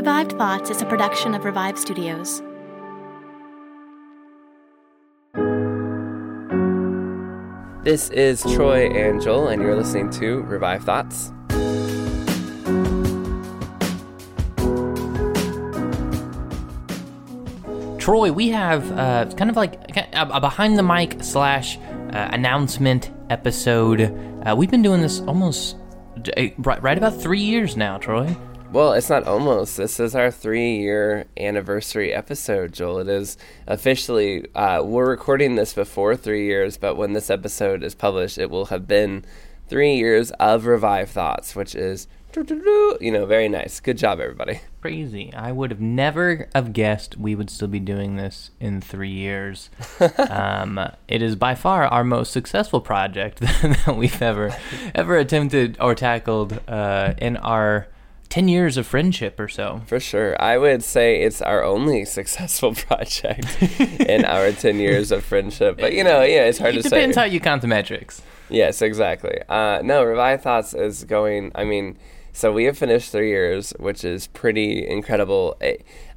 Revived Thoughts is a production of Revive Studios. This is Troy and Joel, and you're listening to Revive Thoughts. Troy, we have uh, kind of like a behind the mic slash uh, announcement episode. Uh, we've been doing this almost uh, right, right about three years now, Troy. Well, it's not almost. This is our three year anniversary episode, Joel. It is officially, uh, we're recording this before three years, but when this episode is published, it will have been three years of Revive Thoughts, which is, you know, very nice. Good job, everybody. Crazy. I would have never have guessed we would still be doing this in three years. um, it is by far our most successful project that we've ever ever attempted or tackled uh, in our 10 years of friendship or so. For sure. I would say it's our only successful project in our 10 years of friendship. But, you know, yeah, it's hard it to say. Depends how you count the metrics. Yes, exactly. Uh, no, Revive Thoughts is going, I mean, so we have finished three years, which is pretty incredible.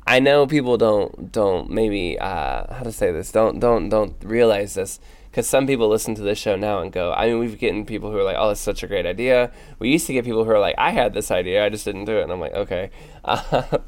I know people don't, don't maybe, uh, how to say this, don't, don't, don't realize this because some people listen to this show now and go, I mean, we've gotten people who are like, oh, it's such a great idea. We used to get people who are like, I had this idea, I just didn't do it. And I'm like, okay. Uh,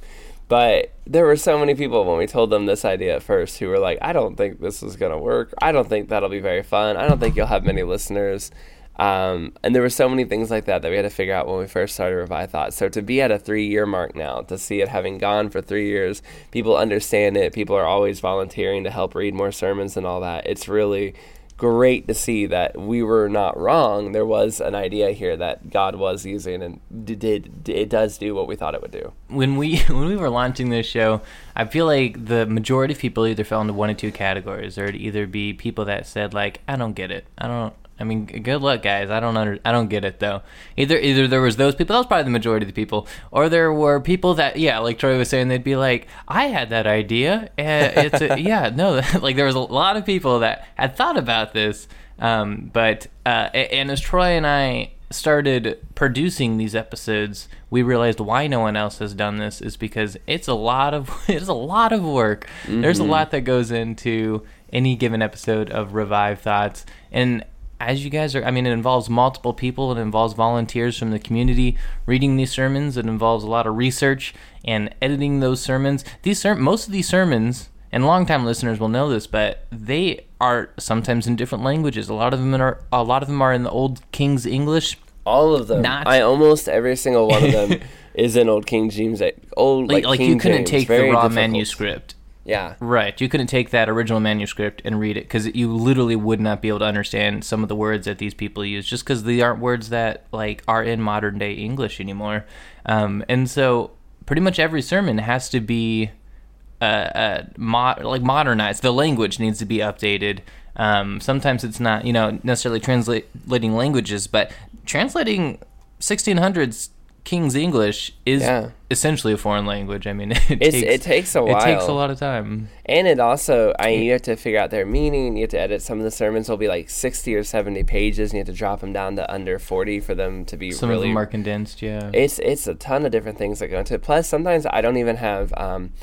but there were so many people when we told them this idea at first who were like, I don't think this is to work. I don't think that'll be very fun. I don't think you'll have many listeners. Um, and there were so many things like that that we had to figure out when we first started Revive Thought. So to be at a three year mark now, to see it having gone for three years, people understand it. People are always volunteering to help read more sermons and all that. It's really great to see that we were not wrong. There was an idea here that God was using, and did it does do what we thought it would do. When we when we were launching this show, I feel like the majority of people either fell into one of two categories. There'd either be people that said like, "I don't get it. I don't I mean, good luck, guys. I don't under, I don't get it though. Either either there was those people. That was probably the majority of the people, or there were people that yeah, like Troy was saying, they'd be like, I had that idea. It's a, yeah, no, like there was a lot of people that had thought about this. Um, but uh, and as Troy and I started producing these episodes, we realized why no one else has done this is because it's a lot of it's a lot of work. Mm-hmm. There's a mm-hmm. lot that goes into any given episode of Revive Thoughts, and as you guys are, I mean, it involves multiple people. It involves volunteers from the community reading these sermons. It involves a lot of research and editing those sermons. These ser- most of these sermons, and longtime listeners will know this, but they are sometimes in different languages. A lot of them are a lot of them are in the old King's English. All of them. Not I almost every single one of them is in old King James. Old like, like, like you couldn't James. take Very the raw difficult. manuscript yeah. Right. You couldn't take that original manuscript and read it because you literally would not be able to understand some of the words that these people use just because they aren't words that like are in modern day English anymore. Um, and so pretty much every sermon has to be uh, uh, mo- like modernized. The language needs to be updated. Um, sometimes it's not, you know, necessarily translating languages, but translating 1600s King's English is yeah. essentially a foreign language. I mean, it takes, it takes a while. It takes a lot of time. And it also, I mean, you have to figure out their meaning. You have to edit. Some of the sermons will be like sixty or seventy pages, and you have to drop them down to under forty for them to be. Some really, of them are condensed. Yeah, it's it's a ton of different things that go into it. Plus, sometimes I don't even have. Um,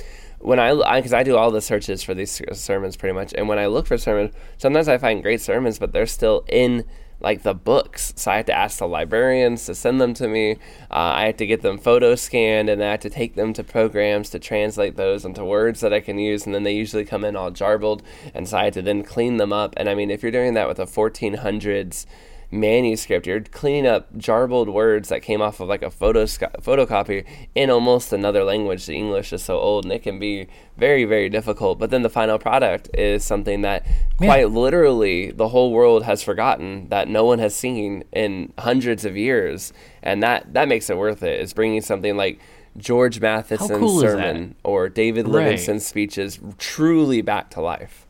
when I because I, I, do all the searches for these sermons pretty much, and when I look for sermons, sometimes I find great sermons, but they're still in like the books. So I had to ask the librarians to send them to me. Uh, I had to get them photo scanned, and I had to take them to programs to translate those into words that I can use. And then they usually come in all jarbled, and so I had to then clean them up. And I mean, if you're doing that with a 1400s manuscript. You're cleaning up jarbled words that came off of like a photo photocopy in almost another language. The English is so old, and it can be very, very difficult. But then the final product is something that quite literally the whole world has forgotten that no one has seen in hundreds of years, and that that makes it worth it. It's bringing something like George Matheson's cool sermon or David Right. Livingstone's speeches truly back to life.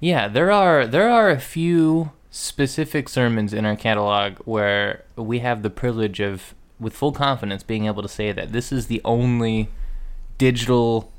Yeah, there are there are a few specific sermons in our catalog where we have the privilege of with full confidence being able to say that this is the only digital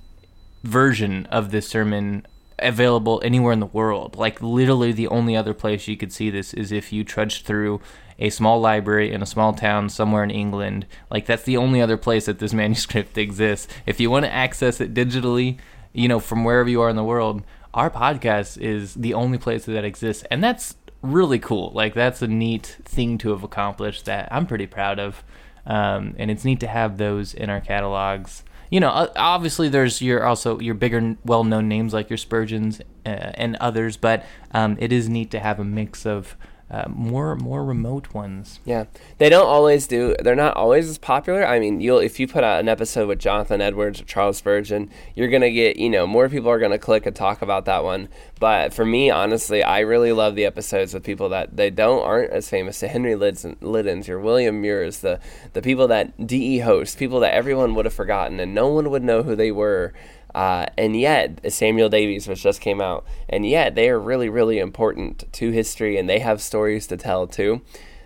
version of this sermon available anywhere in the world. Like literally the only other place you could see this is if you trudged through a small library in a small town somewhere in England. Like that's the only other place that this manuscript exists. If you want to access it digitally, you know, from wherever you are in the world, our podcast is the only place that exists. And that's really cool. Like that's a neat thing to have accomplished that I'm pretty proud of. Um, and it's neat to have those in our catalogs you know, obviously there's your also your bigger, well-known names like your Spurgeons uh, and others, but um, it is neat to have a mix of uh, more more remote ones. Yeah, they don't always do. They're not always as popular. I mean, you'll if you put out an episode with Jonathan Edwards or Charles Spurgeon, you're gonna get you know more people are gonna click and talk about that one. But for me, honestly, I really love the episodes with people that they don't aren't as famous. The Henry Liddons, Liddons your William Muirs, the the people that DE hosts, people that everyone would have forgotten and no one would know who they were. Uh, and yet, Samuel Davies, which just came out, and yet they are really, really important to history and they have stories to tell too.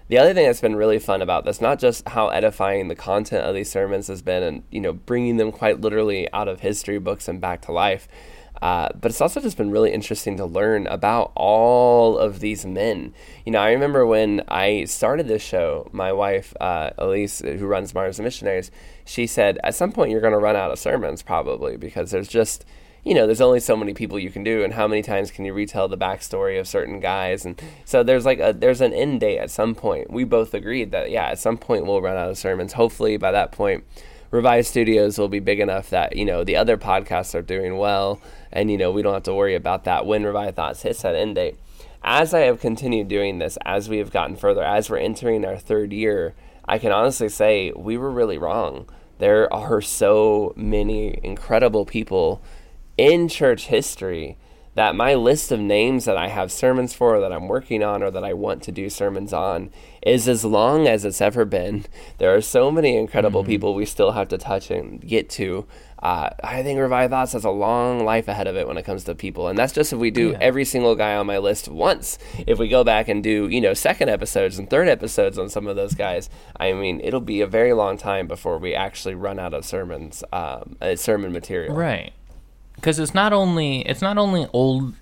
The other thing that's been really fun about this, not just how edifying the content of these sermons has been and, you know, bringing them quite literally out of history books and back to life, uh, but it's also just been really interesting to learn about all of these men. You know, I remember when I started this show, my wife, uh, Elise, who runs Martyrs and Missionaries, she said, at some point you're going to run out of sermons probably because there's just, you know, there's only so many people you can do, and how many times can you retell the backstory of certain guys? And so there's like a there's an end date at some point. We both agreed that yeah, at some point we'll run out of sermons. Hopefully by that point, Revive Studios will be big enough that you know the other podcasts are doing well, and you know we don't have to worry about that when Revive Thoughts hits that end date. As I have continued doing this, as we have gotten further, as we're entering our third year, I can honestly say we were really wrong. There are so many incredible people in church history that my list of names that I have sermons for, that I'm working on, or that I want to do sermons on is as long as it's ever been. There are so many incredible people we still have to touch and get to. Uh, I think Revive Thoughts has a long life ahead of it when it comes to people, and that's just if we do Yeah. every single guy on my list once. If we go back and do, you know, second episodes and third episodes on some of those guys, I mean, it'll be a very long time before we actually run out of sermons, um, uh, sermon material. Right. Because it's not only it's not only old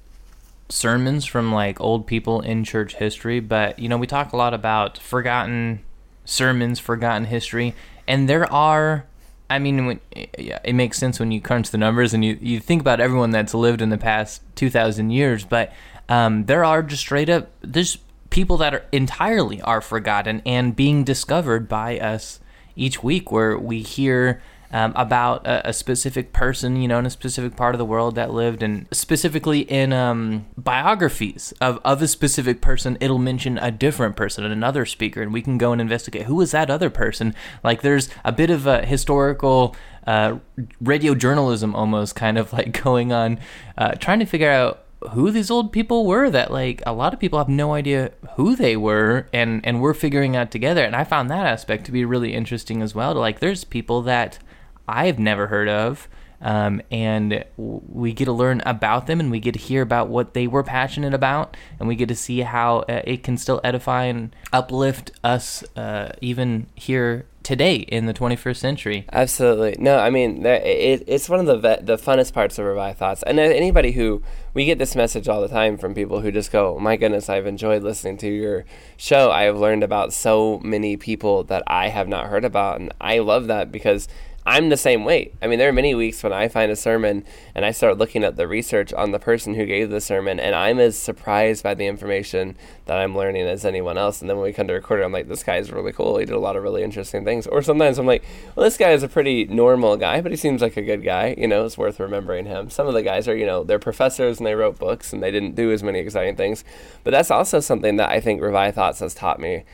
sermons from like old people in church history, but you know we talk a lot about forgotten sermons, forgotten history, and there are. I mean, when, yeah, it makes sense when you crunch the numbers and you, you think about everyone that's lived in the past two thousand years, but um, there are just straight up there's people that are entirely are forgotten and being discovered by us each week, where we hear um, about a, a specific person, you know, in a specific part of the world that lived, and specifically in um, biographies of, of a specific person, it'll mention a different person and another speaker, and we can go and investigate who is that other person. Like there's a bit of a historical uh, radio journalism almost kind of like going on, uh, trying to figure out who these old people were that like a lot of people have no idea who they were and and we're figuring out together and i found that aspect to be really interesting as well to like there's people that i've never heard of um, and we get to learn about them and we get to hear about what they were passionate about and we get to see how uh, it can still edify and uplift us uh, even here today in the 21st century Absolutely. No, I mean, it, it's one of the ve- the funnest parts of Revive Thoughts. And uh, anybody who, we get this message all the time from people who just go, my goodness, I've enjoyed listening to your show. I have learned about so many people that I have not heard about. And I love that because I'm the same way. I mean, there are many weeks when I find a sermon and I start looking at the research on the person who gave the sermon, and I'm as surprised by the information that I'm learning as anyone else. And then when we come to record it, I'm like, this guy is really cool. He did a lot of really interesting things. Or sometimes I'm like, well, this guy is a pretty normal guy, but he seems like a good guy. You know, it's worth remembering him. Some of the guys are, you know, they're professors and they wrote books and they didn't do as many exciting things. But that's also something that I think Revive Thoughts has taught me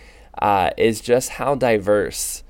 uh, is just how diverse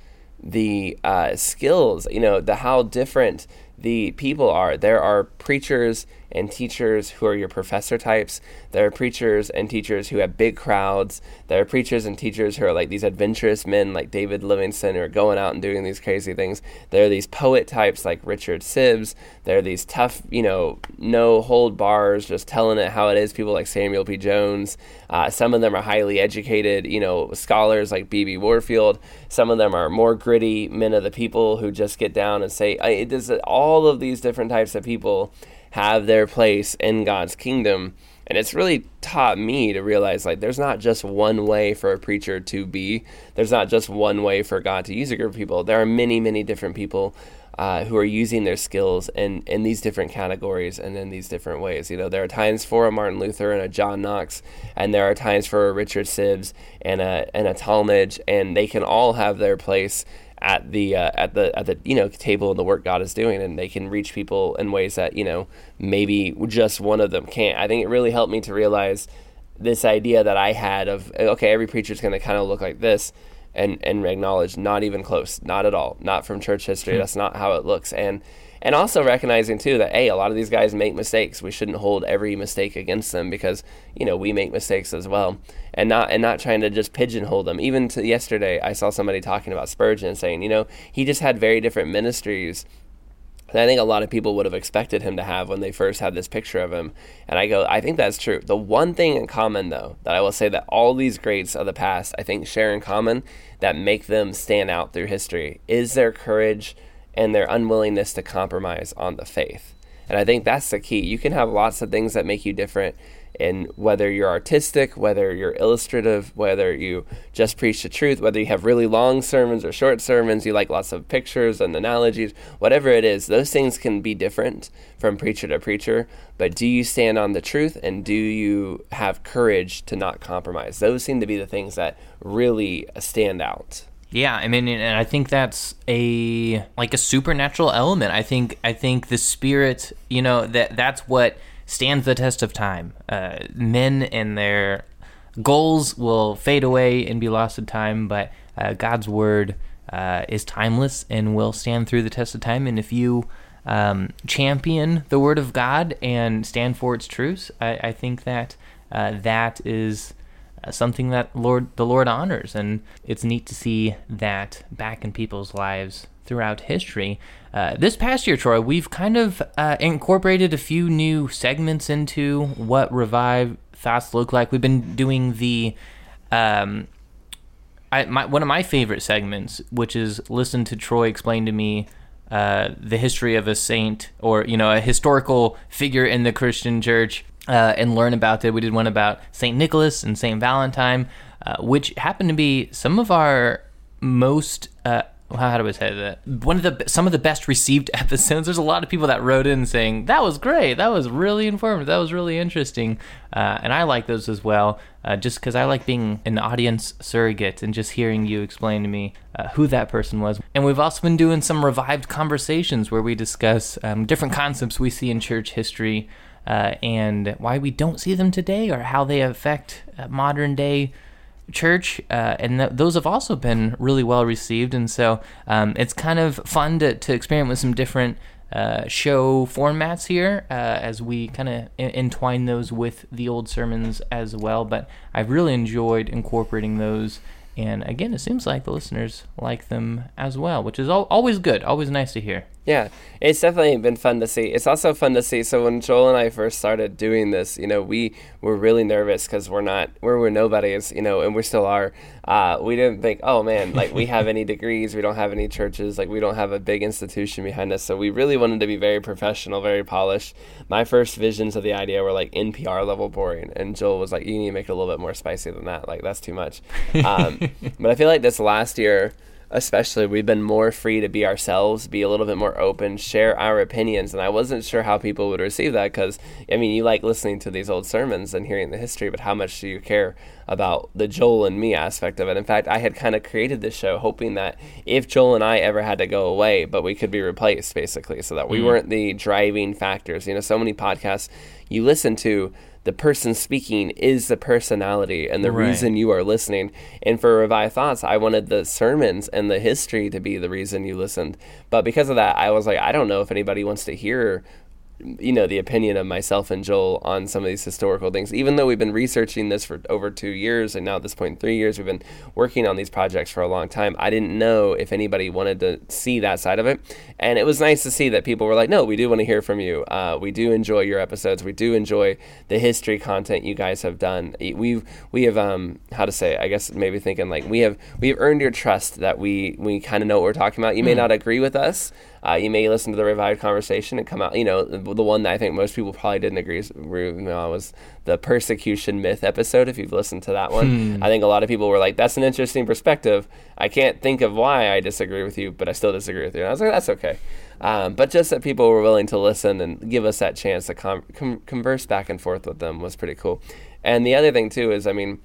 the uh, skills, you know, the how different the people are. There are preachers and teachers who are your professor types. There are preachers and teachers who have big crowds. There are preachers and teachers who are like these adventurous men like David Livingstone who are going out and doing these crazy things. There are these poet types like Richard Sibbes. There are these tough, you know, no hold bars, just telling it how it is. People like Samuel P. Jones. Uh, some of them are highly educated, you know, scholars like B.B. Warfield. Some of them are more gritty men of the people who just get down and say, it does all of these different types of people have their place in God's kingdom. And it's really taught me to realize like there's not just one way for a preacher to be. There's not just one way for God to use a group of people. There are many, many different people uh, who are using their skills in, in these different categories and in these different ways. You know, there are times for a Martin Luther and a John Knox, and there are times for a Richard Sibbes and a and a Talmage, and they can all have their place at the uh, at the at the you know table and the work God is doing, and they can reach people in ways that you know maybe just one of them can't. I think it really helped me to realize this idea that I had of okay, every preacher is going to kind of look like this, and and acknowledge not even close, not at all, not from church history. Hmm. That's not how it looks, and and also recognizing too that hey, a lot of these guys make mistakes. We shouldn't hold every mistake against them because you know we make mistakes as well, and not and not trying to just pigeonhole them. Even to yesterday, I saw somebody talking about Spurgeon saying, you know, he just had very different ministries I think a lot of people would have expected him to have when they first had this picture of him. And I go, I think that's true. The one thing in common, though, that I will say that all these greats of the past, I think, share in common that make them stand out through history is their courage and their unwillingness to compromise on the faith. And I think that's the key. You can have lots of things that make you different in whether you're artistic, whether you're illustrative, whether you just preach the truth, whether you have really long sermons or short sermons, you like lots of pictures and analogies, whatever it is, those things can be different from preacher to preacher. But do you stand on the truth and do you have courage to not compromise? Those seem to be the things that really stand out. Yeah, I mean, and I think that's a like a supernatural element. I think I think the spirit, you know, that that's what stands the test of time. Uh, men and their goals will fade away and be lost in time, but uh, God's word uh, is timeless and will stand through the test of time. And if you um, champion the word of God and stand for its truths, I, I think that uh, that is uh, something that Lord the Lord honors, and it's neat to see that back in people's lives throughout history. Uh, this past year, Troy, we've kind of uh, incorporated a few new segments into what Revive thoughts look like. We've been doing the um, I, my, one of my favorite segments, which is listen to Troy explain to me uh, the history of a saint or you know a historical figure in the Christian church uh, and learn about it. We did one about Saint Nicholas and Saint Valentine, uh, which happened to be some of our most. How do I say that? One of the some of the best received episodes. There's a lot of people that wrote in saying that was great, that was really informative, that was really interesting, uh, and I like those as well. Uh, just because I like being an audience surrogate and just hearing you explain to me uh, who that person was. And we've also been doing some revived conversations where we discuss um, different concepts we see in church history uh, and why we don't see them today or how they affect uh, modern day church uh, and th- those have also been really well received and so um, it's kind of fun to, to experiment with some different uh, show formats here uh, as we kind of entwine those with the old sermons as well but i've really enjoyed incorporating those and again, it seems like the listeners like them as well, which is al- always good, always nice to hear. Yeah, it's definitely been fun to see. It's also fun to see. So when Joel and I first started doing this, you know, we were really nervous because we're not, we're, we're nobodies, you know, and we still are. Uh, we didn't think, oh man, like we have any degrees, we don't have any churches, like we don't have a big institution behind us. So we really wanted to be very professional, very polished. My first visions of the idea were like NPR level boring, and Joel was like, you need to make it a little bit more spicy than that. Like that's too much. Um, but I feel like this last year especially we've been more free to be ourselves be a little bit more open share our opinions and i wasn't sure how people would receive that because i mean you like listening to these old sermons and hearing the history but how much do you care about the Joel and me aspect of it. In fact, I had kind of created this show hoping that if Joel and I ever had to go away, but we could be replaced basically, so that we mm. weren't the driving factors. You know, so many podcasts you listen to the person speaking is the personality and the right. reason you are listening. And for Revive Thoughts, I wanted the sermons and the history to be the reason you listened. But because of that, I was like, I don't know if anybody wants to hear you know the opinion of myself and Joel on some of these historical things. Even though we've been researching this for over two years, and now at this point three years, we've been working on these projects for a long time. I didn't know if anybody wanted to see that side of it, and it was nice to see that people were like, "No, we do want to hear from you. Uh, we do enjoy your episodes. We do enjoy the history content you guys have done. We've we have um how to say? I guess maybe thinking like we have we have earned your trust that we we kind of know what we're talking about. You may mm. not agree with us." Uh, you may listen to the revived conversation and come out. You know, the, the one that I think most people probably didn't agree with was the persecution myth episode. If you've listened to that one, hmm. I think a lot of people were like, "That's an interesting perspective." I can't think of why I disagree with you, but I still disagree with you. And I was like, "That's okay." Um, but just that people were willing to listen and give us that chance to com- com- converse back and forth with them was pretty cool. And the other thing too is, I mean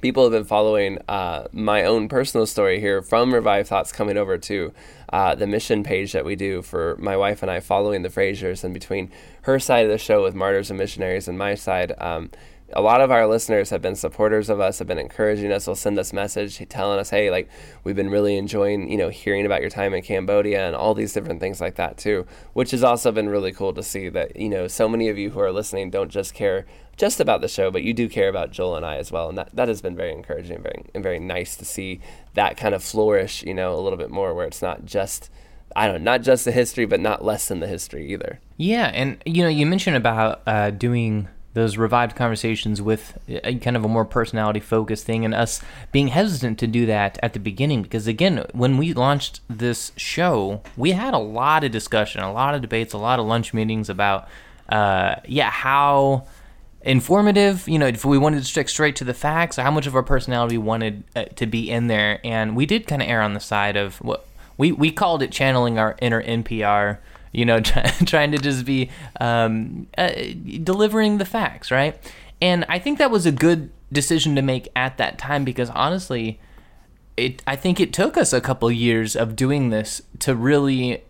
people have been following uh, my own personal story here from Revive Thoughts coming over to uh, the mission page that we do for my wife and I following the Frasers and between her side of the show with Martyrs and Missionaries and my side. Um, a lot of our listeners have been supporters of us, have been encouraging us, will send us message telling us, hey, like we've been really enjoying, you know, hearing about your time in Cambodia and all these different things like that too, which has also been really cool to see that, you know, so many of you who are listening don't just care just about the show, but you do care about Joel and I as well, and that, that has been very encouraging and very and very nice to see that kind of flourish, you know, a little bit more where it's not just I don't know, not just the history, but not less than the history either. Yeah, and you know, you mentioned about uh, doing those revived conversations with a, kind of a more personality focused thing and us being hesitant to do that at the beginning because again when we launched this show we had a lot of discussion a lot of debates a lot of lunch meetings about uh, yeah how informative you know if we wanted to stick straight to the facts how much of our personality wanted uh, to be in there. And we did kind of err on the side of what we, we called it channeling our inner npr you know try, trying to just be um, uh, delivering the facts right? And i think that was a good decision to make at that time because honestly it i think it took us a couple years of doing this to really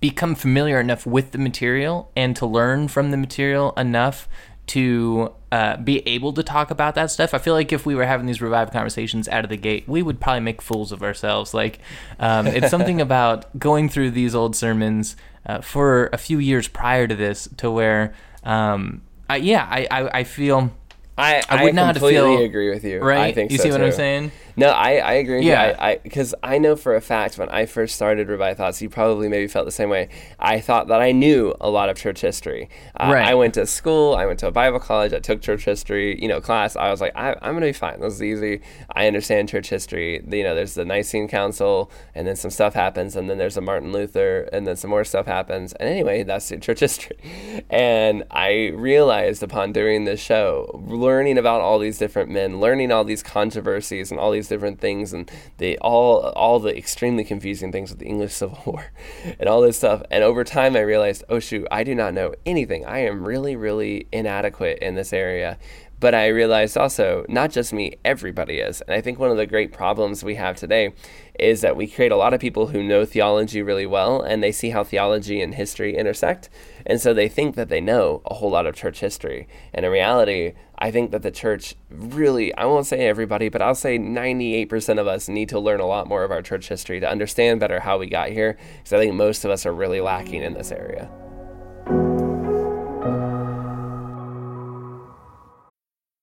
become familiar enough with the material and to learn from the material enough to uh, be able to talk about that stuff. I feel like if we were having these revived conversations out of the gate, we would probably make fools of ourselves. Like, um, it's something about going through these old sermons uh, for a few years prior to this to where, um, I, yeah, I, I, I feel. I, I, would I not feel, agree with you. Right? I think you so see what too. I'm saying? No, I, I agree. Yeah, I because I, I, know for a fact when I first started Revive Thoughts, you probably maybe felt the same way. I thought that I knew a lot of church history. Uh, right. I went to school. I went to a Bible college. I took church history, you know, class. I was like, I, am gonna be fine. This is easy. I understand church history. You know, there's the Nicene Council, and then some stuff happens, and then there's a Martin Luther, and then some more stuff happens. And anyway, that's church history. And I realized upon doing this show, learning about all these different men, learning all these controversies and all these different things, and the all all the extremely confusing things with the English Civil War and all this stuff. And over time, I realized, oh shoot, I do not know anything. I am really, really inadequate in this area. But I realized also, not just me, everybody is. And I think one of the great problems we have today is that we create a lot of people who know theology really well and they see how theology and history intersect. And so they think that they know a whole lot of church history. And in reality, I think that the church really, I won't say everybody, but I'll say 98% of us need to learn a lot more of our church history to understand better how we got here. Because I think most of us are really lacking in this area.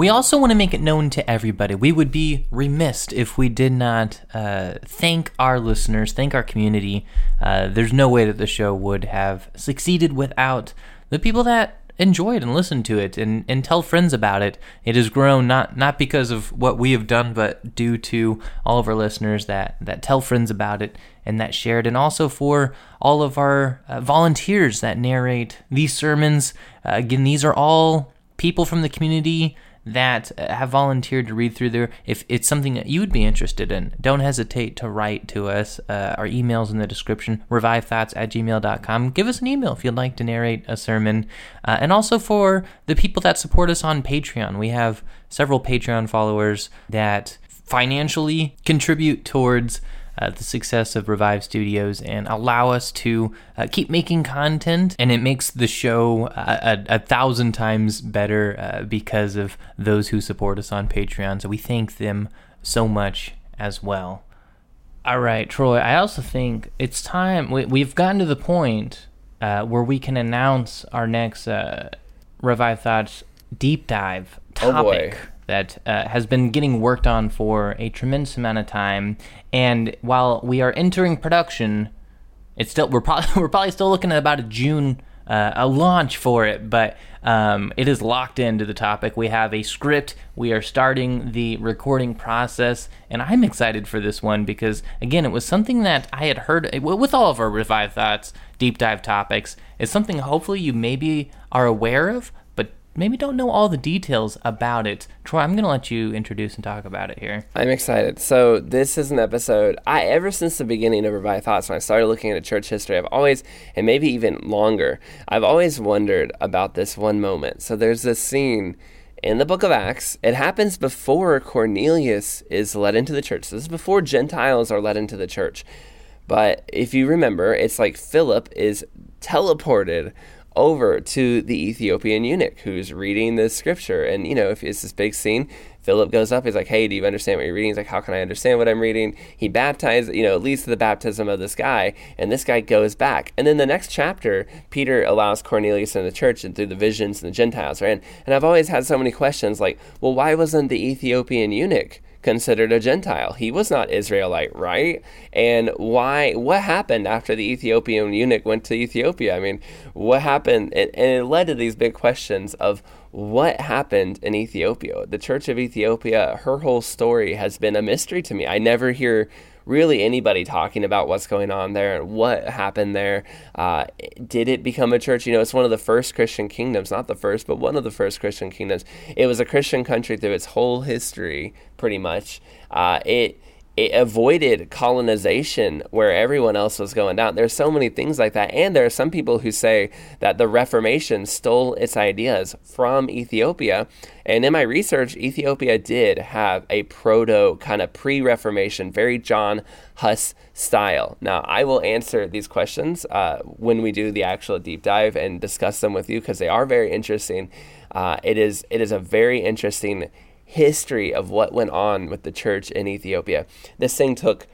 We also want to make it known to everybody. We would be remiss if we did not uh, thank our listeners, thank our community. Uh, there's no way that the show would have succeeded without the people that enjoy it and listen to it and, and tell friends about it. It has grown not not because of what we have done, but due to all of our listeners that that tell friends about it and that share it, and also for all of our uh, volunteers that narrate these sermons. Uh, again, these are all people from the community that uh, have volunteered to read through there. If it's something that you would be interested in, don't hesitate to write to us. Uh, our email's in the description, revivethoughts at gmail.com. Give us an email if you'd like to narrate a sermon. Uh, and also for the people that support us on Patreon, we have several Patreon followers that financially contribute towards uh, the success of Revive Studios and allow us to uh, keep making content. And it makes the show a, a, a thousand times better uh, because of those who support us on Patreon. So we thank them so much as well. All right, Troy, I also think it's time. We, we've gotten to the point uh, where we can announce our next uh, Revive Thoughts deep dive topic. Oh that uh, has been getting worked on for a tremendous amount of time. And while we are entering production, it's still we're probably we're probably still looking at about a June uh, a launch for it, but um, it is locked into the topic. We have a script. We are starting the recording process, and I'm excited for this one because again, it was something that I had heard with all of our Revive Thoughts deep dive topics. It's something hopefully you maybe are aware of, maybe don't know all the details about it. Troy, I'm going to let you introduce and talk about it here. I'm excited. So this is an episode I ever since the beginning of Revive Thoughts when I started looking into church history, I've always and maybe even longer, I've always wondered about this one moment. So there's this scene in the book of Acts. It happens before Cornelius is led into the church. So this is before Gentiles are led into the church. But if you remember, it's like Philip is teleported over to the Ethiopian eunuch who's reading the scripture. And, you know, if it's this big scene, Philip goes up. He's like, Hey, do you understand what you're reading? He's like, How can I understand what I'm reading? He baptizes, you know, leads to the baptism of this guy. And this guy goes back. And then the next chapter, Peter allows Cornelius in the church and through the visions and the Gentiles, right? And I've always had so many questions like, Well, why wasn't the Ethiopian eunuch? Considered a Gentile. He was not Israelite, right? And why? What happened after the Ethiopian eunuch went to Ethiopia? I mean, what happened? And, it led to these big questions of what happened in Ethiopia. The Church of Ethiopia, her whole story has been a mystery to me. I never hear really anybody talking about what's going on there and what happened there. Uh, did it become a church? You know, it's one of the first Christian kingdoms, not the first, but one of the first Christian kingdoms. It was a Christian country through its whole history, pretty much. Uh, it it avoided colonization where everyone else was going down. There's so many things like that. And there are some people who say that the Reformation stole its ideas from Ethiopia. And in my research, Ethiopia did have a proto kind of pre Reformation, very John Huss style. Now, I will answer these questions uh, when we do the actual deep dive and discuss them with you because they are very interesting. Uh, it is it is a very interesting history of what went on with the church in Ethiopia. This thing took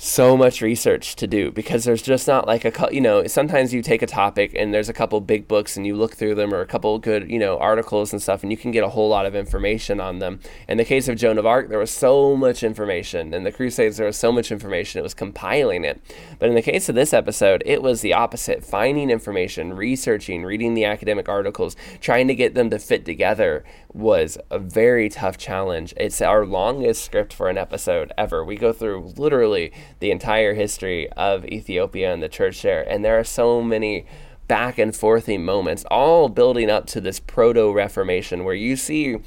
so much research to do because there's just not like a you know sometimes you take a topic and there's a couple big books and you look through them or a couple good you know articles and stuff and you can get a whole lot of information on them. In the case of joan of arc there was so much information. In the crusades there was so much information it was compiling it. But in the case of this episode it was the opposite finding information researching reading the academic articles trying to get them to fit together was a very tough challenge. It's our longest script for an episode ever. We go through literally the entire history of Ethiopia and the church there. And there are so many back and forthy moments, all building up to this proto Reformation, where you see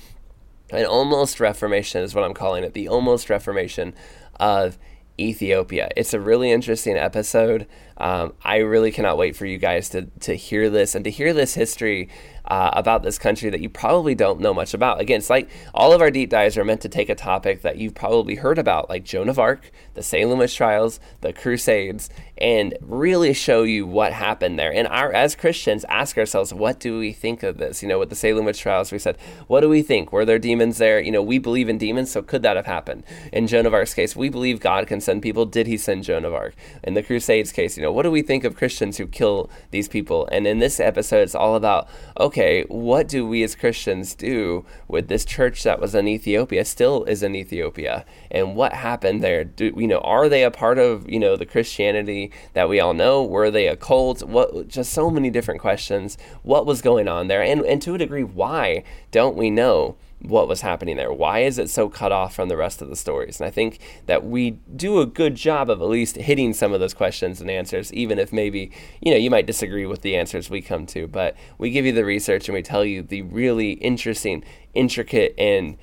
an almost Reformation, is what I'm calling it, the almost Reformation of Ethiopia. It's a really interesting episode. Um, I really cannot wait for you guys to, to hear this and to hear this history uh, about this country that you probably don't know much about. Again, it's like all of our deep dives are meant to take a topic that you've probably heard about, like Joan of Arc, the Salem witch trials, the Crusades, and really show you what happened there. And our, as Christians, ask ourselves, what do we think of this? You know, with the Salem witch trials, we said, what do we think? Were there demons there? You know, we believe in demons, so could that have happened? In Joan of Arc's case, we believe God can send people. Did he send Joan of Arc? In the Crusades case, you know, what do we think of Christians who kill these people? And in this episode, it's all about, okay, what do we as Christians do with this church that was in Ethiopia, still is in Ethiopia, and what happened there? Do you know? Are they a part of you know the Christianity that we all know? Were they a cult? What? Just so many different questions. What was going on there? And and to a degree, why don't we know? what was happening there. Why is it so cut off from the rest of the stories? And I think that we do a good job of at least hitting some of those questions and answers, even if maybe, you know, you might disagree with the answers we come to. But we give you the research and we tell you the really interesting, intricate, and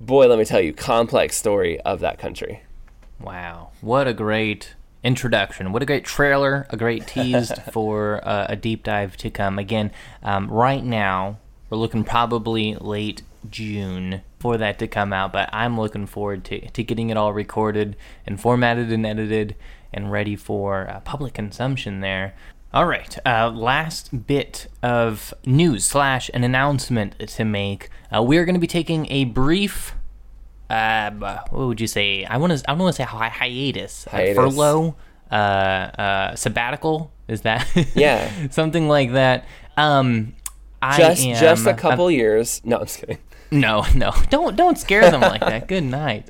boy, let me tell you, complex story of that country. Wow. What a great introduction. What a great trailer, a great tease for uh, a deep dive to come. Again, um, right now, we're looking probably late June for that to come out, but I'm looking forward to, to getting it all recorded and formatted and edited and ready for uh, public consumption there. All right, uh, last bit of news slash an announcement to make. Uh, we are going to be taking a brief, uh, what would you say? I want to I want to say hi- hiatus, uh, furlough, uh, uh, sabbatical. Is that Yeah. something like that? Um, I Just am just a couple years. No, I'm just kidding. no, no, don't don't scare them like that. Good night.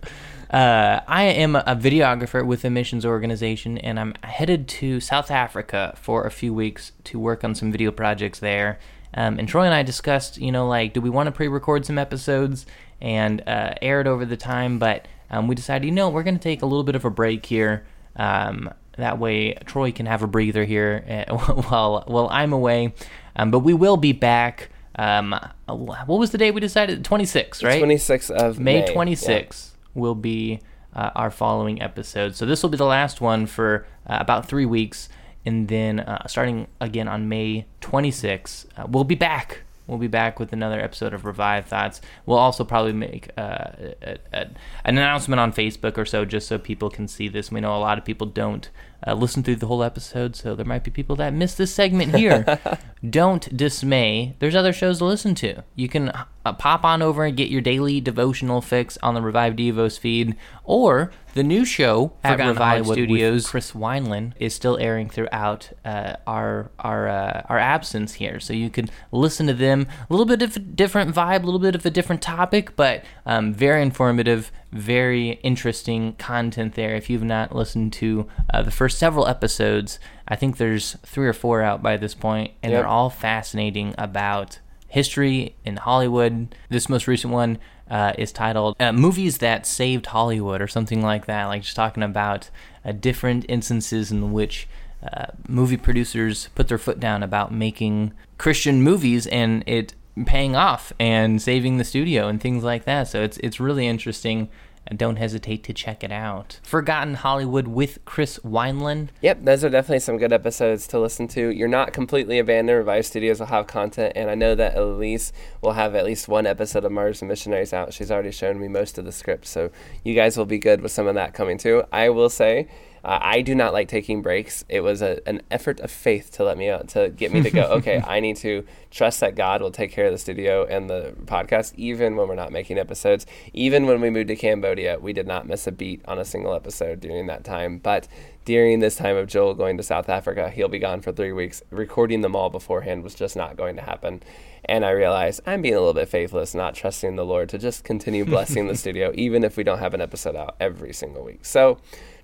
Uh, I am a videographer with a missions organization, and I'm headed to South Africa for a few weeks to work on some video projects there. Um, and Troy and I discussed, you know, like, do we want to pre-record some episodes and uh, air it over the time? But um, we decided, you know, we're going to take a little bit of a break here. Um, that way, Troy can have a breather here uh, while while I'm away. Um, but we will be back. Um, what was the day we decided? 26, right? 26th of May May. 26th will be uh, our following episode. So this will be the last one for uh, about three weeks, and then uh, starting again on May 26th, uh, we'll be back. We'll be back with another episode of Revive Thoughts. We'll also probably make uh, a, a, an announcement on Facebook or so, just so people can see this. We know a lot of people don't uh, listen through the whole episode, so there might be people that miss this segment here. don't dismay. There's other shows to listen to. You can uh, pop on over and get your daily devotional fix on the Revive Devos feed, or the new show at Forgotten Revive Hollywood Studios. Chris Wineland is still airing throughout uh, our our uh, our absence here, so you can listen to them. A little bit of a different vibe, a little bit of a different topic, but um, very informative, very interesting content there. If you've not listened to uh, the first several episodes, I think there's three or four out by this point, and Yep. they're all fascinating about history in Hollywood. This most recent one uh, is titled uh, "Movies That Saved Hollywood" or something like that. Like just talking about uh, different instances in which uh, movie producers put their foot down about making Christian movies and it paying off and saving the studio and things like that. So it's it's really interesting. And don't hesitate to check it out. Forgotten Hollywood with Chris Wineland. Yep, those are definitely some good episodes to listen to. You're not completely abandoned. Revive Studios will have content, and I know that Elise will have at least one episode of Martyrs and Missionaries out. She's already shown me most of the script, so you guys will be good with some of that coming too. I will say. Uh, I do not like taking breaks. It was a, an effort of faith to let me out to get me to go. Okay, I need to trust that God will take care of the studio and the podcast, even when we're not making episodes. Even when we moved to Cambodia, we did not miss a beat on a single episode during that time. But during this time of Joel going to South Africa, he'll be gone for three weeks. Recording them all beforehand was just not going to happen. And I realized I'm being a little bit faithless, not trusting the Lord to just continue blessing the studio, even if we don't have an episode out every single week. So,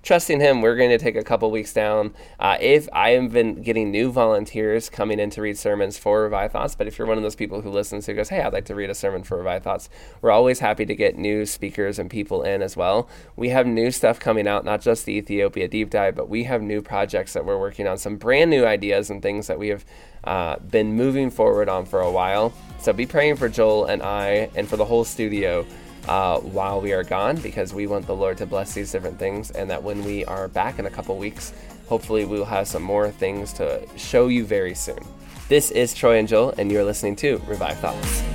trusting Him, we're going to take a couple weeks down. Uh, if I have been getting new volunteers coming in to read sermons for Revive Thoughts, but if you're one of those people who listens who goes, "Hey, I'd like to read a sermon for Revive Thoughts," we're always happy to get new speakers and people in as well. We have new stuff coming out, not just the Ethiopia deep dive, but we have new projects that we're working on, some brand new ideas and things that we have uh, been moving forward on for a while. So be praying for Joel and I, and for the whole studio uh, while we are gone because we want the Lord to bless these different things and that when we are back in a couple weeks, hopefully we will have some more things to show you very soon. This is Troy and Joel, and you're listening to Revive Thoughts.